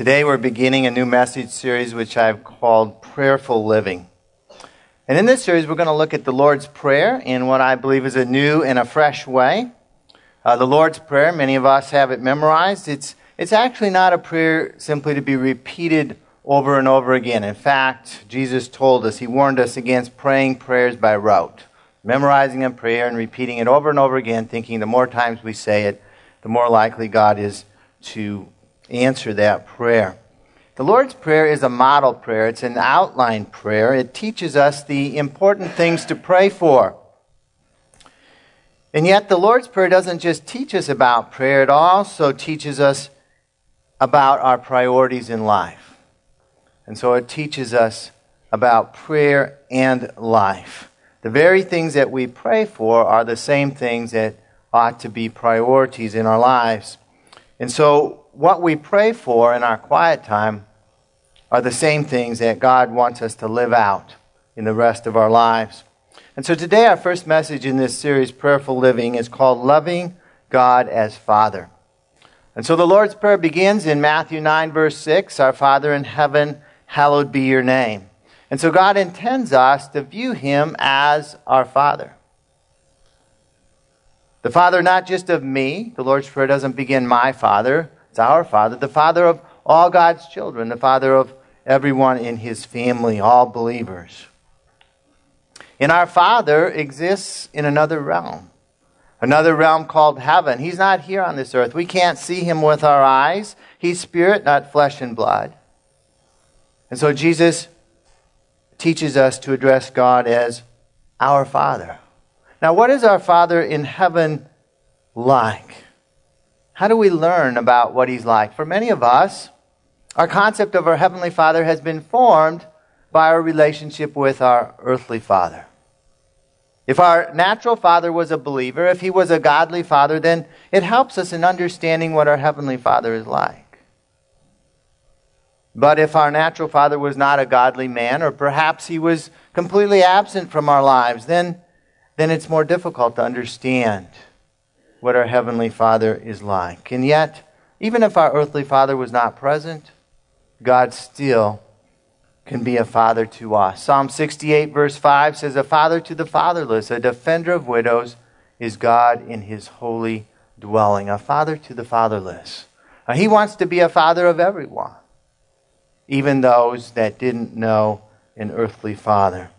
Today we're beginning a new message series which I've called Prayerful Living. And in this series, we're going to look at the Lord's Prayer in what I believe is a new and a fresh way. Uh, the Lord's Prayer, many of us have it memorized. It's, it's actually not a prayer simply to be repeated over and over again. In fact, Jesus told us, He warned us against praying prayers by rote, memorizing a prayer and repeating it over and over again, thinking the more times we say it, the more likely God is to answer that prayer. The Lord's Prayer is a model prayer, it's an outline prayer. It teaches us the important things to pray for. And yet, the Lord's Prayer doesn't just teach us about prayer, it also teaches us about our priorities in life. And so, it teaches us about prayer and life. The very things that we pray for are the same things that ought to be priorities in our lives. And so, what we pray for in our quiet time are the same things that God wants us to live out in the rest of our lives. And so today, our first message in this series, Prayerful Living, is called Loving God as Father. And so the Lord's Prayer begins in Matthew 9, verse 6 Our Father in heaven, hallowed be your name. And so God intends us to view him as our Father. The Father, not just of me, the Lord's Prayer doesn't begin my Father, our Father, the Father of all God's children, the Father of everyone in his family, all believers. And our Father exists in another realm, another realm called heaven. He's not here on this earth. We can't see him with our eyes. He's spirit, not flesh and blood. And so Jesus teaches us to address God as our Father. Now, what is our Father in heaven like? How do we learn about what he's like? For many of us, our concept of our Heavenly Father has been formed by our relationship with our earthly Father. If our natural father was a believer, if he was a godly father, then it helps us in understanding what our Heavenly Father is like. But if our natural father was not a godly man, or perhaps he was completely absent from our lives, then, then it's more difficult to understand what our Heavenly Father is like. And yet, even if our earthly Father was not present, God still can be a father to us. Psalm 68, verse 5 says, A father to the fatherless, a defender of widows, is God in his holy dwelling. A father to the fatherless. Now, he wants to be a father of everyone, even those that didn't know an earthly father.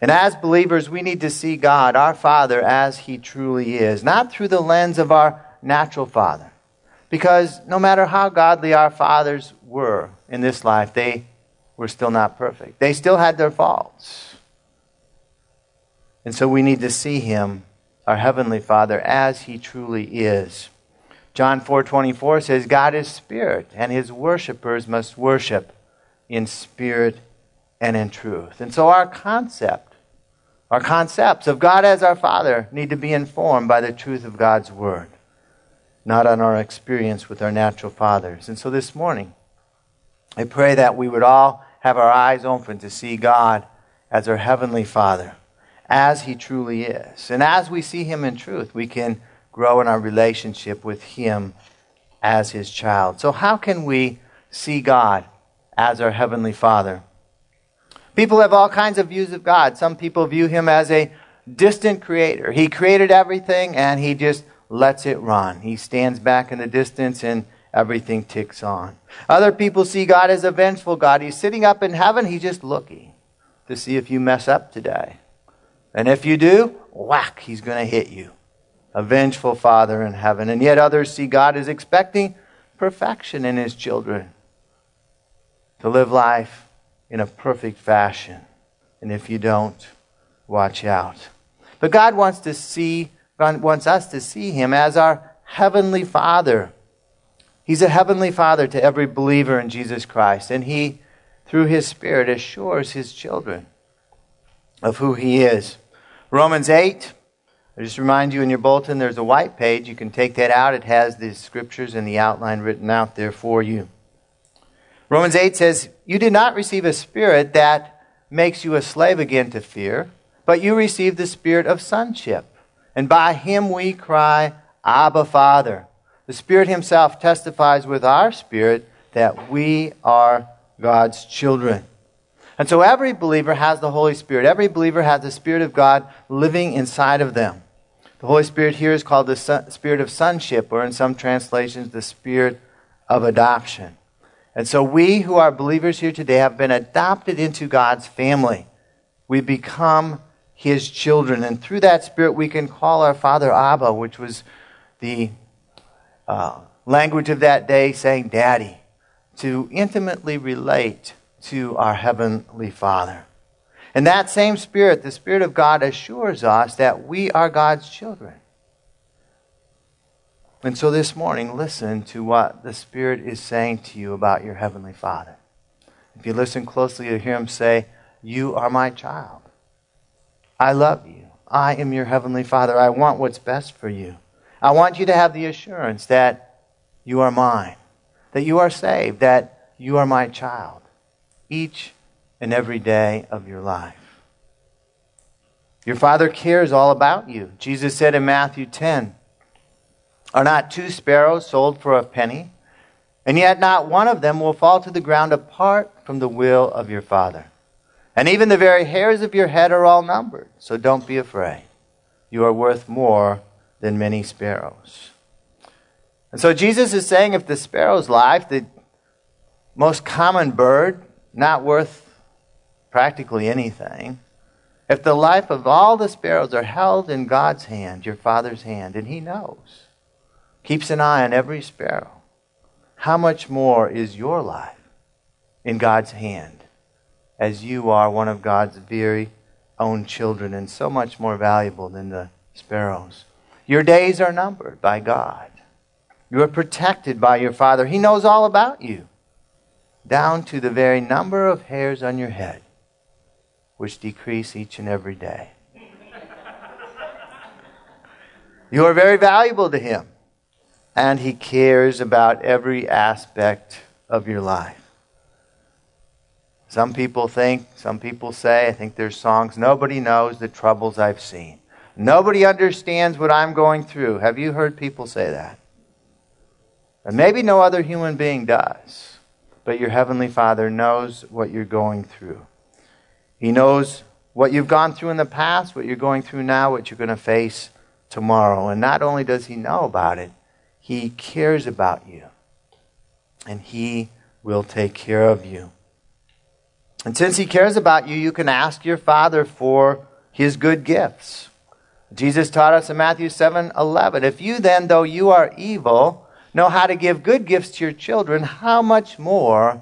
And as believers, we need to see God, our Father, as He truly is, not through the lens of our natural father. Because no matter how godly our fathers were in this life, they were still not perfect. They still had their faults. And so we need to see Him, our Heavenly Father, as He truly is. John 4:24 says God is spirit and his worshipers must worship in spirit and in truth. And so our concept our concepts of God as our Father need to be informed by the truth of God's Word, not on our experience with our natural fathers. And so this morning, I pray that we would all have our eyes open to see God as our Heavenly Father, as He truly is. And as we see Him in truth, we can grow in our relationship with Him as His child. So, how can we see God as our Heavenly Father? People have all kinds of views of God. Some people view him as a distant creator. He created everything and he just lets it run. He stands back in the distance and everything ticks on. Other people see God as a vengeful God. He's sitting up in heaven, he's just looking to see if you mess up today. And if you do, whack, he's going to hit you. A vengeful Father in heaven. And yet others see God as expecting perfection in his children. To live life in a perfect fashion. And if you don't, watch out. But God wants to see, God wants us to see him as our heavenly Father. He's a heavenly Father to every believer in Jesus Christ, and he through his spirit assures his children of who he is. Romans 8 I just remind you in your bulletin there's a white page. You can take that out. It has the scriptures and the outline written out there for you. Romans 8 says, You did not receive a spirit that makes you a slave again to fear, but you received the spirit of sonship. And by him we cry, Abba, Father. The Spirit Himself testifies with our spirit that we are God's children. And so every believer has the Holy Spirit. Every believer has the Spirit of God living inside of them. The Holy Spirit here is called the Spirit of sonship, or in some translations, the Spirit of adoption. And so we who are believers here today have been adopted into God's family. We become his children. And through that Spirit, we can call our Father Abba, which was the uh, language of that day saying daddy, to intimately relate to our Heavenly Father. And that same Spirit, the Spirit of God, assures us that we are God's children. And so this morning, listen to what the Spirit is saying to you about your Heavenly Father. If you listen closely, you'll hear Him say, You are my child. I love you. I am your Heavenly Father. I want what's best for you. I want you to have the assurance that you are mine, that you are saved, that you are my child, each and every day of your life. Your Father cares all about you. Jesus said in Matthew 10, Are not two sparrows sold for a penny? And yet not one of them will fall to the ground apart from the will of your Father. And even the very hairs of your head are all numbered, so don't be afraid. You are worth more than many sparrows. And so Jesus is saying if the sparrow's life, the most common bird, not worth practically anything, if the life of all the sparrows are held in God's hand, your Father's hand, and He knows, keeps an eye on every sparrow, how much more is your life in God's hand as you are one of God's very own children and so much more valuable than the sparrows? Your days are numbered by God. You are protected by your Father. He knows all about you, down to the very number of hairs on your head, which decrease each and every day. you are very valuable to Him, and He cares about every aspect of your life. Some people think, some people say, I think there's songs, nobody knows the troubles I've seen. Nobody understands what I'm going through. Have you heard people say that? And maybe no other human being does. But your Heavenly Father knows what you're going through. He knows what you've gone through in the past, what you're going through now, what you're going to face tomorrow. And not only does He know about it, He cares about you. And He will take care of you. And since He cares about you, you can ask your Father for His good gifts. Jesus taught us in Matthew 7 11. If you then, though you are evil, know how to give good gifts to your children, how much more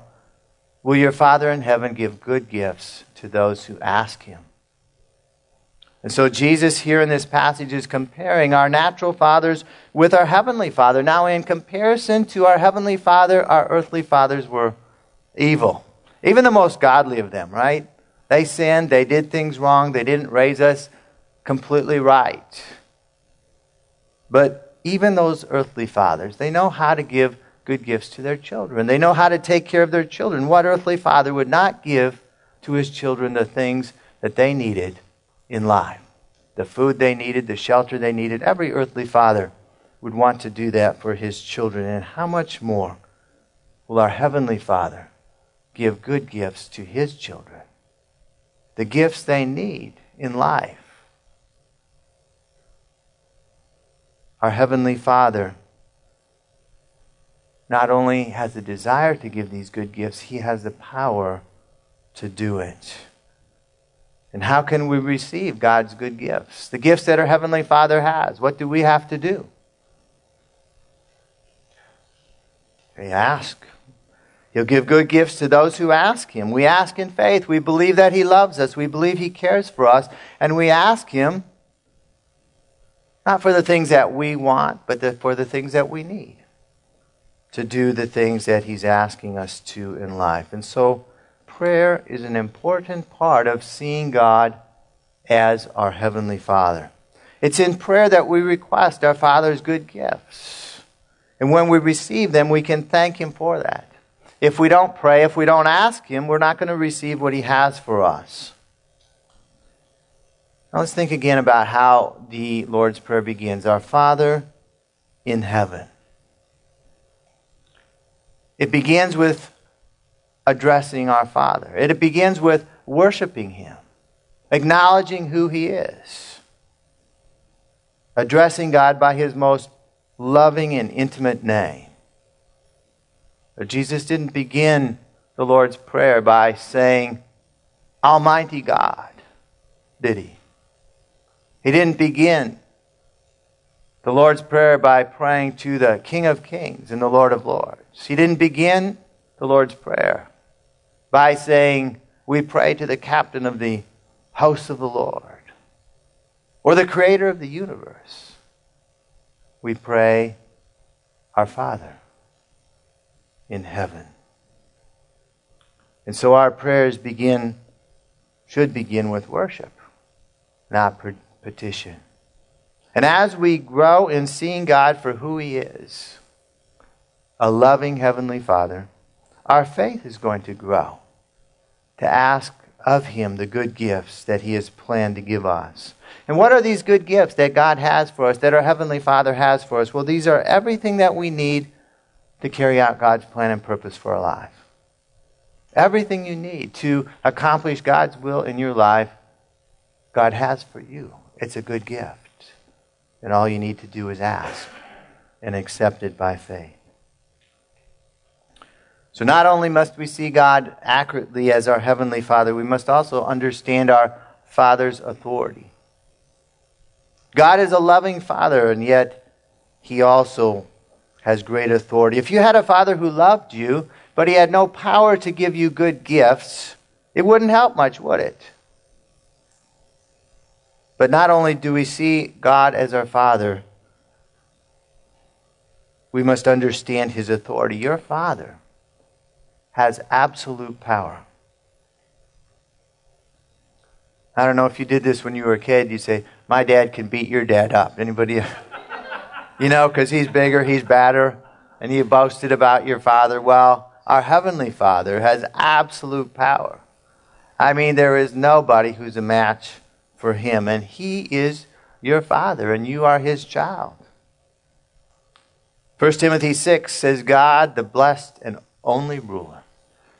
will your Father in heaven give good gifts to those who ask him? And so, Jesus here in this passage is comparing our natural fathers with our heavenly Father. Now, in comparison to our heavenly Father, our earthly fathers were evil. Even the most godly of them, right? They sinned, they did things wrong, they didn't raise us completely right. But even those earthly fathers, they know how to give good gifts to their children. They know how to take care of their children. What earthly father would not give to his children the things that they needed in life? The food they needed, the shelter they needed. Every earthly father would want to do that for his children. And how much more will our Heavenly Father give good gifts to his children? The gifts they need in life. Our Heavenly Father not only has the desire to give these good gifts, He has the power to do it. And how can we receive God's good gifts? The gifts that our Heavenly Father has. What do we have to do? We ask. He'll give good gifts to those who ask Him. We ask in faith. We believe that He loves us. We believe He cares for us. And we ask Him not for the things that we want, but the, for the things that we need to do the things that He's asking us to in life. And so, prayer is an important part of seeing God as our Heavenly Father. It's in prayer that we request our Father's good gifts. And when we receive them, we can thank Him for that. If we don't pray, if we don't ask Him, we're not going to receive what He has for us. Now let's think again about how the Lord's Prayer begins Our Father in heaven. It begins with addressing our Father, it begins with worshiping Him, acknowledging who He is, addressing God by His most loving and intimate name. But Jesus didn't begin the Lord's Prayer by saying, Almighty God, did He? He didn't begin the Lord's Prayer by praying to the King of Kings and the Lord of Lords. He didn't begin the Lord's Prayer by saying, We pray to the captain of the house of the Lord or the creator of the universe. We pray, Our Father in heaven. And so our prayers begin, should begin with worship, not petition. And as we grow in seeing God for who He is, a loving Heavenly Father, our faith is going to grow to ask of Him the good gifts that He has planned to give us. And what are these good gifts that God has for us, that our Heavenly Father has for us? Well, these are everything that we need to carry out God's plan and purpose for our life. Everything you need to accomplish God's will in your life, God has for you. It's a good gift. And all you need to do is ask and accept it by faith. So, not only must we see God accurately as our Heavenly Father, we must also understand our Father's authority. God is a loving Father, and yet He also has great authority. If you had a Father who loved you, but He had no power to give you good gifts, it wouldn't help much, would it? But not only do we see God as our Father, we must understand His authority. Your Father has absolute power. I don't know if you did this when you were a kid. You say, "My dad can beat your dad up." Anybody? you know, because he's bigger, he's badder, and you boasted about your father. Well, our heavenly Father has absolute power. I mean, there is nobody who's a match for him. And he is your father, and you are his child. 1 Timothy 6 says, God, the blessed and only ruler,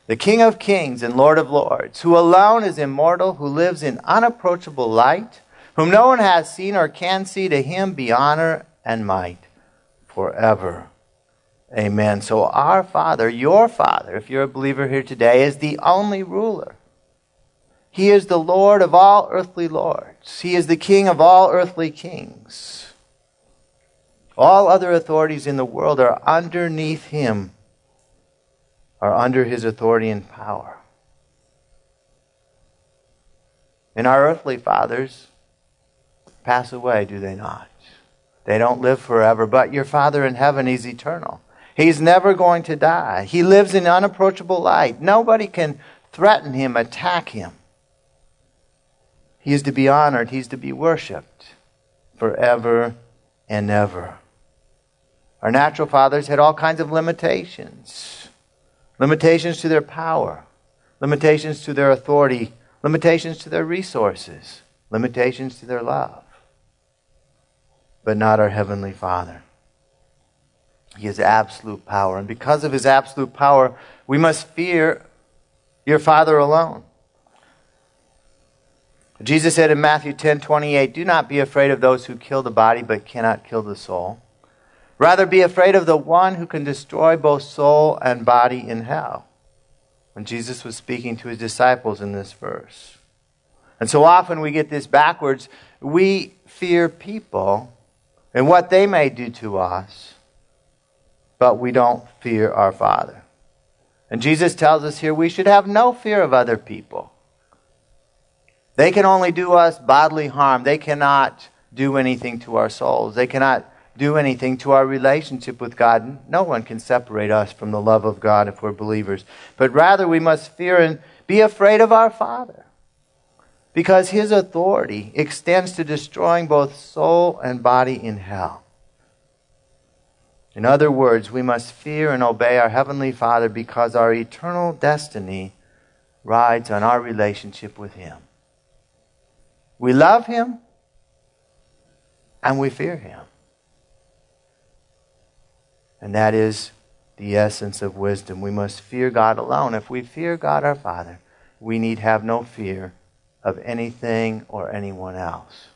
the King of kings and Lord of lords, who alone is immortal, who lives in unapproachable light, whom no one has seen or can see, to him be honor and might forever. Amen. So, our Father, your Father, if you're a believer here today, is the only ruler. He is the Lord of all earthly lords. He is the King of all earthly kings. All other authorities in the world are underneath him, are under his authority and power. And our earthly fathers pass away, do they not? They don't live forever, but your Father in heaven, is eternal. He's never going to die. He lives in unapproachable light. Nobody can threaten Him, attack Him. He is to be honored, He's to be worshiped forever and ever. Our natural fathers had all kinds of limitations limitations to their power, limitations to their authority, limitations to their resources, limitations to their love. But not our Heavenly Father. He has absolute power. And because of His absolute power, we must fear your Father alone. Jesus said in Matthew 10 28, Do not be afraid of those who kill the body but cannot kill the soul. Rather, be afraid of the one who can destroy both soul and body in hell. When Jesus was speaking to his disciples in this verse. And so often we get this backwards. We fear people and what they may do to us, but we don't fear our Father. And Jesus tells us here we should have no fear of other people. They can only do us bodily harm. They cannot do anything to our souls. They cannot do anything to our relationship with God. No one can separate us from the love of God if we're believers. But rather, we must fear and be afraid of our Father. Because his authority extends to destroying both soul and body in hell. In other words, we must fear and obey our Heavenly Father because our eternal destiny rides on our relationship with Him. We love him and we fear him. And that is the essence of wisdom. We must fear God alone. If we fear God our Father, we need have no fear of anything or anyone else.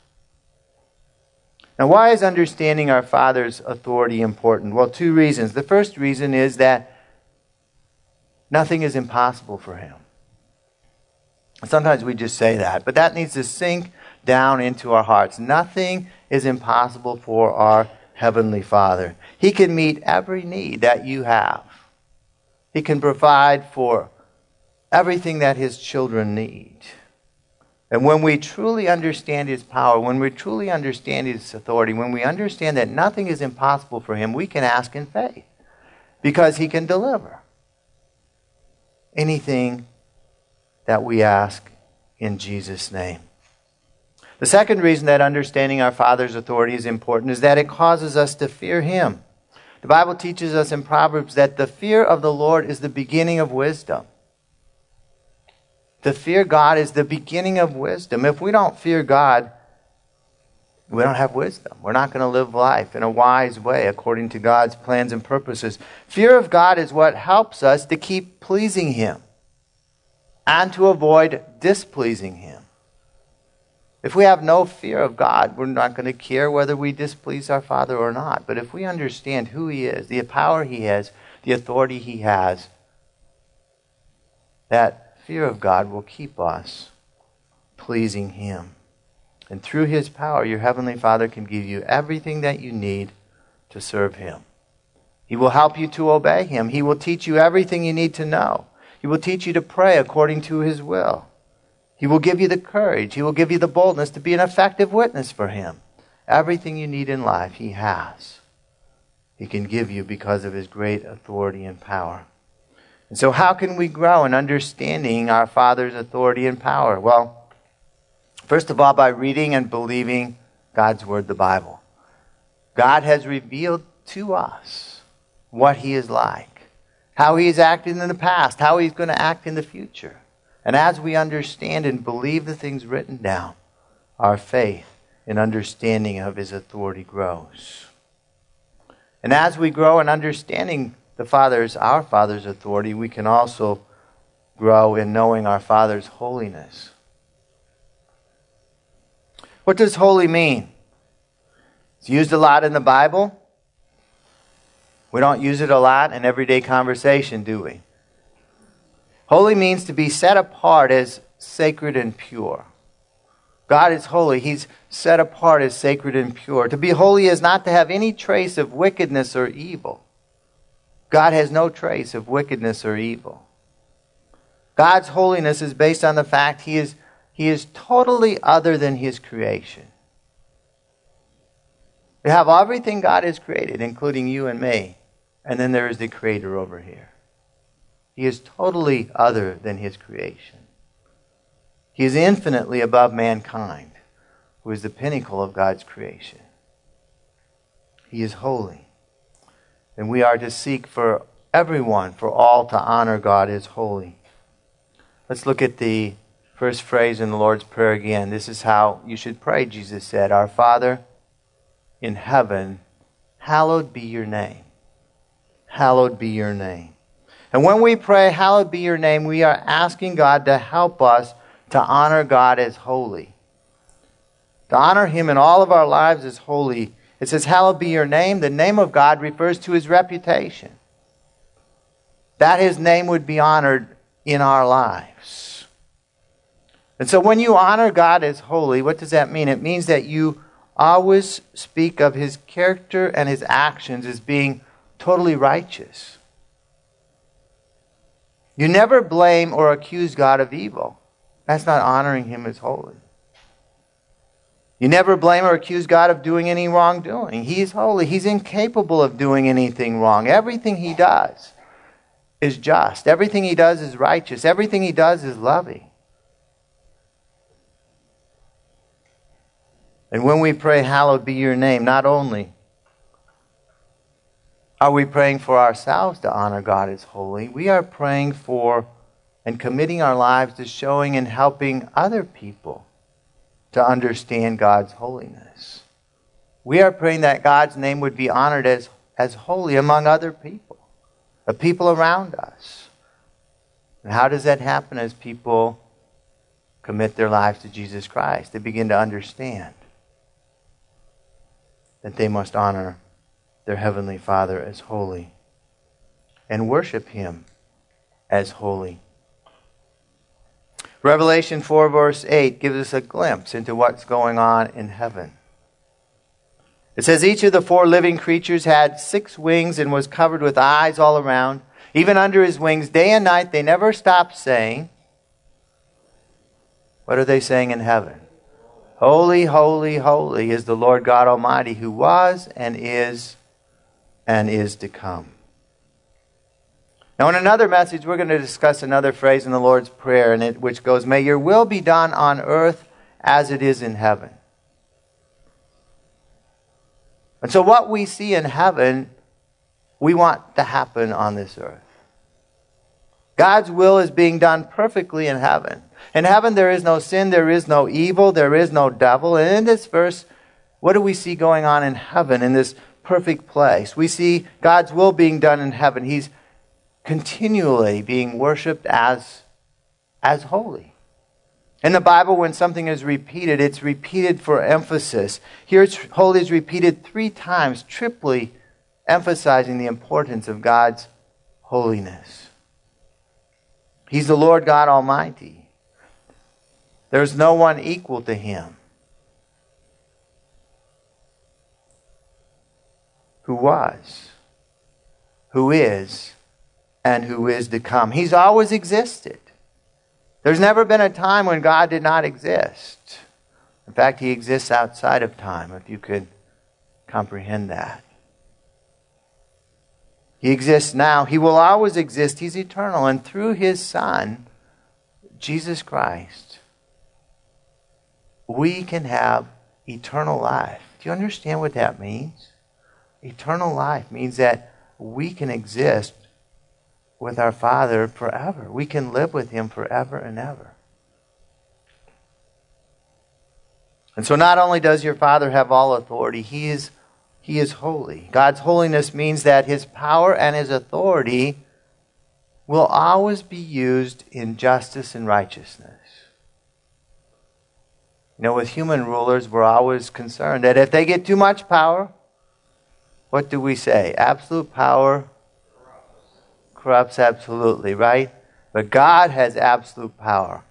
Now, why is understanding our Father's authority important? Well, two reasons. The first reason is that nothing is impossible for Him. Sometimes we just say that, but that needs to sink down into our hearts. Nothing is impossible for our Heavenly Father. He can meet every need that you have, He can provide for everything that His children need. And when we truly understand His power, when we truly understand His authority, when we understand that nothing is impossible for Him, we can ask in faith because He can deliver anything that we ask in Jesus' name. The second reason that understanding our Father's authority is important is that it causes us to fear Him. The Bible teaches us in Proverbs that the fear of the Lord is the beginning of wisdom. The fear God is the beginning of wisdom. If we don't fear God, we don't have wisdom. We're not going to live life in a wise way according to God's plans and purposes. Fear of God is what helps us to keep pleasing Him and to avoid displeasing Him. If we have no fear of God, we're not going to care whether we displease our Father or not. But if we understand who He is, the power He has, the authority He has, that fear of God will keep us pleasing Him. And through His power, your Heavenly Father can give you everything that you need to serve Him. He will help you to obey Him. He will teach you everything you need to know. He will teach you to pray according to His will. He will give you the courage. He will give you the boldness to be an effective witness for Him. Everything you need in life, He has. He can give you because of His great authority and power. And so, how can we grow in understanding our Father's authority and power? Well, first of all, by reading and believing God's Word, the Bible. God has revealed to us what He is like, how He has acted in the past, how He's going to act in the future. And as we understand and believe the things written down, our faith and understanding of His authority grows. And as we grow in understanding the Father's, our Father's authority, we can also grow in knowing our Father's holiness. What does holy mean? It's used a lot in the Bible. We don't use it a lot in everyday conversation, do we? Holy means to be set apart as sacred and pure. God is holy. He's set apart as sacred and pure. To be holy is not to have any trace of wickedness or evil. God has no trace of wickedness or evil. God's holiness is based on the fact he is, he is totally other than his creation. We have everything God has created, including you and me, and then there is the Creator over here. He is totally other than his creation. He is infinitely above mankind, who is the pinnacle of God's creation. He is holy. And we are to seek for everyone, for all to honor God as holy. Let's look at the first phrase in the Lord's Prayer again. This is how you should pray, Jesus said Our Father in heaven, hallowed be your name. Hallowed be your name. And when we pray, Hallowed be your name, we are asking God to help us to honor God as holy. To honor Him in all of our lives as holy it says, Hallowed be your name. The name of God refers to his reputation. That his name would be honored in our lives. And so when you honor God as holy, what does that mean? It means that you always speak of his character and his actions as being totally righteous. You never blame or accuse God of evil. That's not honoring him as holy. You never blame or accuse God of doing any wrongdoing. He's holy. He's incapable of doing anything wrong. Everything he does is just. Everything he does is righteous. Everything he does is loving. And when we pray, Hallowed be your name, not only are we praying for ourselves to honor God as holy, we are praying for and committing our lives to showing and helping other people to understand God's holiness. We are praying that God's name would be honored as, as holy among other people. the people around us. And how does that happen as people commit their lives to Jesus Christ? They begin to understand that they must honor their Heavenly Father as holy and worship Him as holy. Revelation 4, verse 8, gives us a glimpse into what's going on in heaven. It says, Each of the four living creatures had six wings and was covered with eyes all around. Even under his wings, day and night, they never stopped saying, What are they saying in heaven? Holy, holy, holy is the Lord God Almighty, who was and is and is to come. Now, in another message, we're going to discuss another phrase in the Lord's Prayer, and it, which goes, May your will be done on earth as it is in heaven. And so, what we see in heaven, we want to happen on this earth. God's will is being done perfectly in heaven. In heaven, there is no sin, there is no evil, there is no devil. And in this verse, what do we see going on in heaven, in this perfect place? We see God's will being done in heaven. He's continually being worshiped as, as holy. In the Bible, when something is repeated, it's repeated for emphasis. Here, holy is repeated three times, triply emphasizing the importance of God's holiness. He's the Lord God Almighty. There's no one equal to him. Who was, who is, and who is to come. He's always existed. There's never been a time when God did not exist. In fact, He exists outside of time, if you could comprehend that. He exists now. He will always exist. He's eternal. And through His Son, Jesus Christ, we can have eternal life. Do you understand what that means? Eternal life means that we can exist with our Father forever. We can live with Him forever and ever. And so not only does your Father have all authority, He is, he is holy. God's holiness means that His power and His authority will always be used in justice and righteousness. You know, with human rulers, we're always concerned that if they get too much power, what do we say? Absolute power corrupts absolutely, right? But God has absolute power.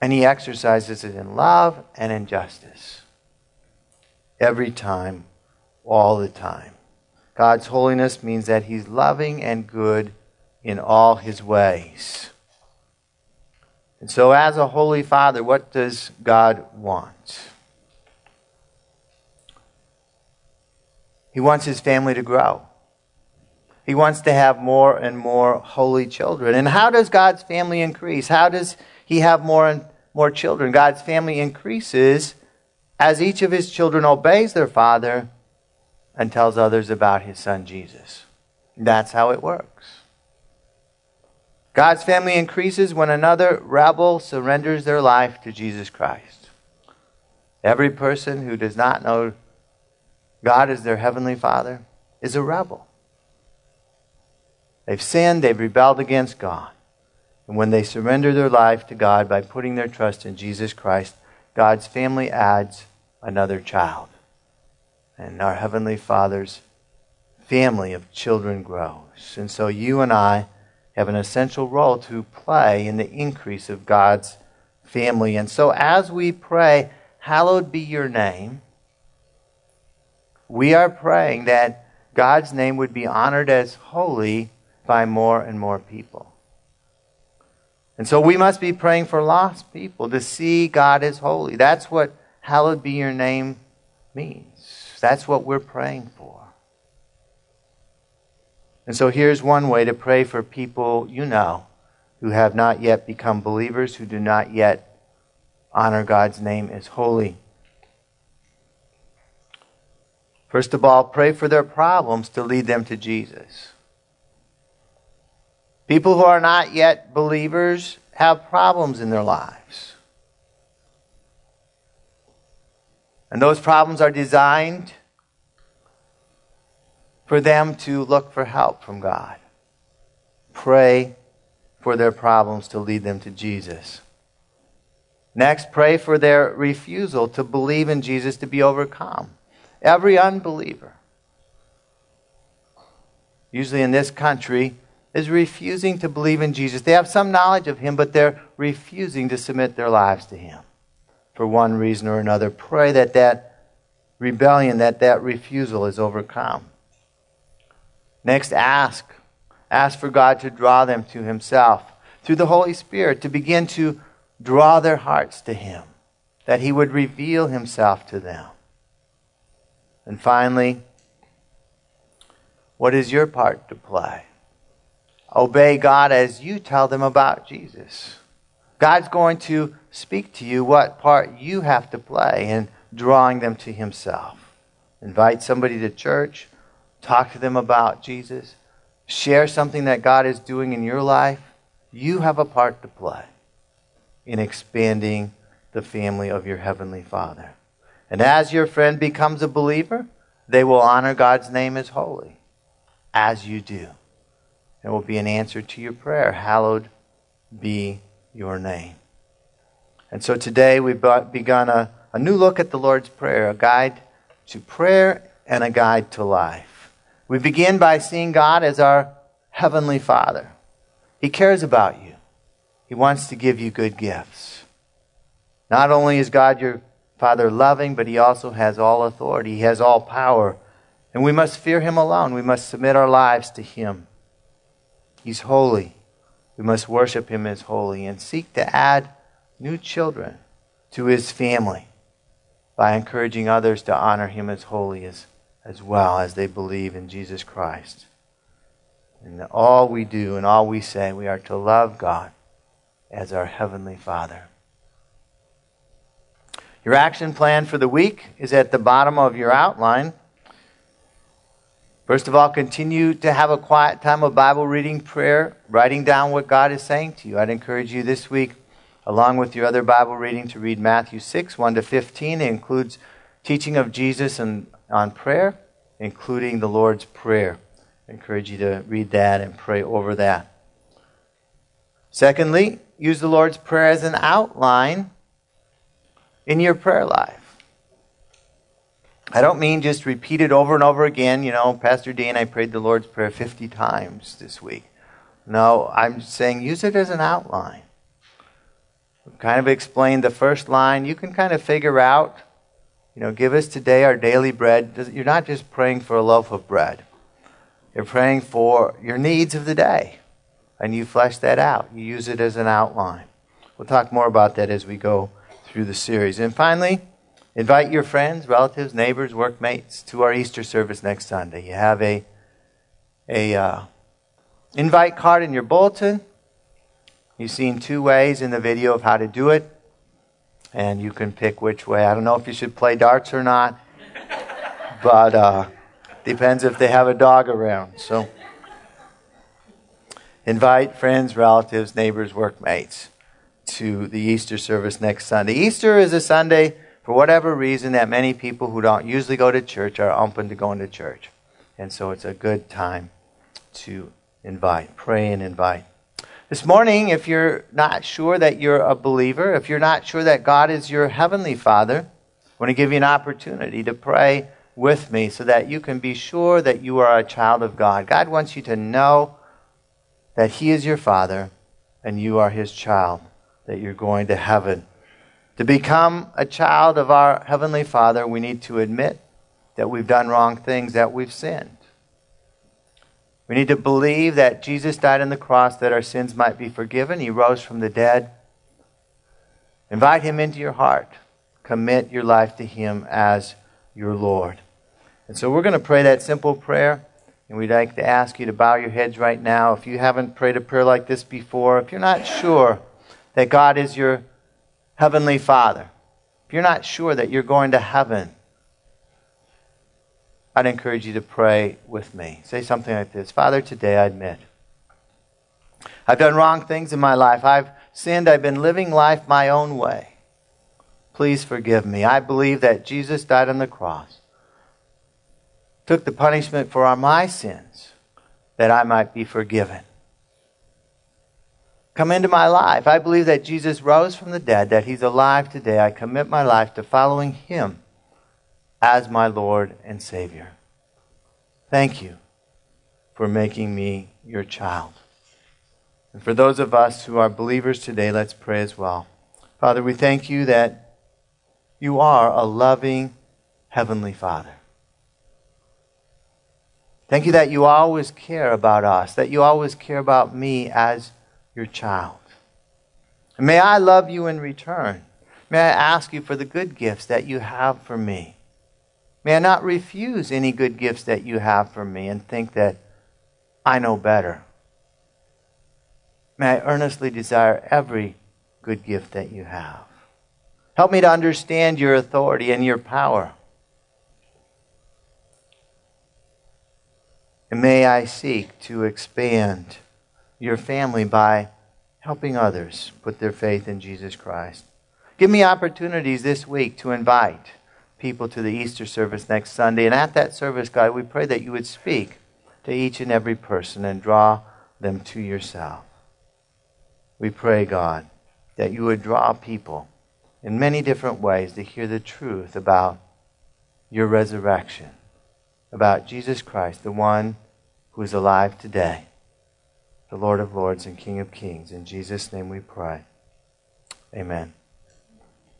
And He exercises it in love and in justice. Every time, all the time. God's holiness means that He's loving and good in all His ways. And so, as a holy father, what does God want? He wants his family to grow. He wants to have more and more holy children. And how does God's family increase? How does he have more and more children? God's family increases as each of his children obeys their father and tells others about his son Jesus. That's how it works. God's family increases when another rebel surrenders their life to Jesus Christ. Every person who does not know God as their heavenly Father is a rebel. They've sinned, they've rebelled against God. And when they surrender their life to God by putting their trust in Jesus Christ, God's family adds another child. And our Heavenly Father's family of children grows. And so you and I have an essential role to play in the increase of God's family. And so as we pray, Hallowed be your name, we are praying that God's name would be honored as holy by more and more people. And so we must be praying for lost people to see God as holy. That's what hallowed be your name means. That's what we're praying for. And so here's one way to pray for people you know who have not yet become believers, who do not yet honor God's name as holy. First of all, pray for their problems to lead them to Jesus. People who are not yet believers have problems in their lives. And those problems are designed for them to look for help from God. Pray for their problems to lead them to Jesus. Next, pray for their refusal to believe in Jesus to be overcome. Every unbeliever, usually in this country, is refusing to believe in Jesus. They have some knowledge of Him, but they're refusing to submit their lives to Him for one reason or another. Pray that that rebellion, that that refusal is overcome. Next, ask. Ask for God to draw them to Himself through the Holy Spirit, to begin to draw their hearts to Him, that He would reveal Himself to them. And finally, what is your part to play? Obey God as you tell them about Jesus. God's going to speak to you what part you have to play in drawing them to Himself. Invite somebody to church, talk to them about Jesus, share something that God is doing in your life. You have a part to play in expanding the family of your Heavenly Father. And as your friend becomes a believer, they will honor God's name as holy, as you do. It will be an answer to your prayer. Hallowed be your name. And so today we've begun a, a new look at the Lord's Prayer, a guide to prayer and a guide to life. We begin by seeing God as our Heavenly Father. He cares about you. He wants to give you good gifts. Not only is God your Father loving, but He also has all authority. He has all power. And we must fear Him alone. We must submit our lives to Him. He's holy. We must worship Him as holy and seek to add new children to His family by encouraging others to honor Him as holy as, as well as they believe in Jesus Christ. And all we do and all we say, we are to love God as our Heavenly Father. Your action plan for the week is at the bottom of your outline. First of all, continue to have a quiet time of Bible reading, prayer, writing down what God is saying to you. I'd encourage you this week, along with your other Bible reading, to read Matthew 6, 1 to 15. It includes teaching of Jesus and, on prayer, including the Lord's Prayer. I encourage you to read that and pray over that. Secondly, use the Lord's Prayer as an outline in your prayer life. I don't mean just repeat it over and over again. You know, Pastor Dean, I prayed the Lord's Prayer 50 times this week. No, I'm saying use it as an outline. Kind of explain the first line. You can kind of figure out, you know, give us today our daily bread. You're not just praying for a loaf of bread, you're praying for your needs of the day. And you flesh that out, you use it as an outline. We'll talk more about that as we go through the series. And finally, invite your friends, relatives, neighbors, workmates to our Easter service next Sunday. You have a a uh, invite card in your bulletin. You've seen two ways in the video of how to do it, and you can pick which way. I don't know if you should play darts or not, but uh, depends if they have a dog around. So invite friends, relatives, neighbors, workmates to the Easter service next Sunday. Easter is a Sunday, for whatever reason, that many people who don't usually go to church are open to going to church. And so it's a good time to invite, pray and invite. This morning, if you're not sure that you're a believer, if you're not sure that God is your heavenly Father, I want to give you an opportunity to pray with me so that you can be sure that you are a child of God. God wants you to know that He is your Father and you are His child that you're going to heaven. To become a child of our Heavenly Father, we need to admit that we've done wrong things, that we've sinned. We need to believe that Jesus died on the cross that our sins might be forgiven. He rose from the dead. Invite Him into your heart. Commit your life to Him as your Lord. And so we're going to pray that simple prayer. And we'd like to ask you to bow your heads right now. If you haven't prayed a prayer like this before, if you're not sure, that God is your heavenly Father, if you're not sure that you're going to heaven, I'd encourage you to pray with me. Say something like this Father, today I admit I've done wrong things in my life. I've sinned. I've been living life my own way. Please forgive me. I believe that Jesus died on the cross took the punishment for my sins that I might be forgiven. Come into my life. I believe that Jesus rose from the dead, that he's alive today. I commit my life to following him as my Lord and Savior. Thank you for making me your child. And for those of us who are believers today, let's pray as well. Father, we thank you that you are a loving Heavenly Father. Thank you that you always care about us, that you always care about me as your child. And may I love you in return. May I ask you for the good gifts that you have for me. May I not refuse any good gifts that you have for me and think that I know better. May I earnestly desire every good gift that you have. Help me to understand your authority and your power. And may I seek to expand your family by helping others put their faith in Jesus Christ. Give me opportunities this week to invite people to the Easter service next Sunday. And at that service, God, we pray that you would speak to each and every person and draw them to yourself. We pray, God, that you would draw people in many different ways to hear the truth about your resurrection, about Jesus Christ, the one who is alive today, the Lord of Lords and King of Kings. In Jesus' name we pray. Amen.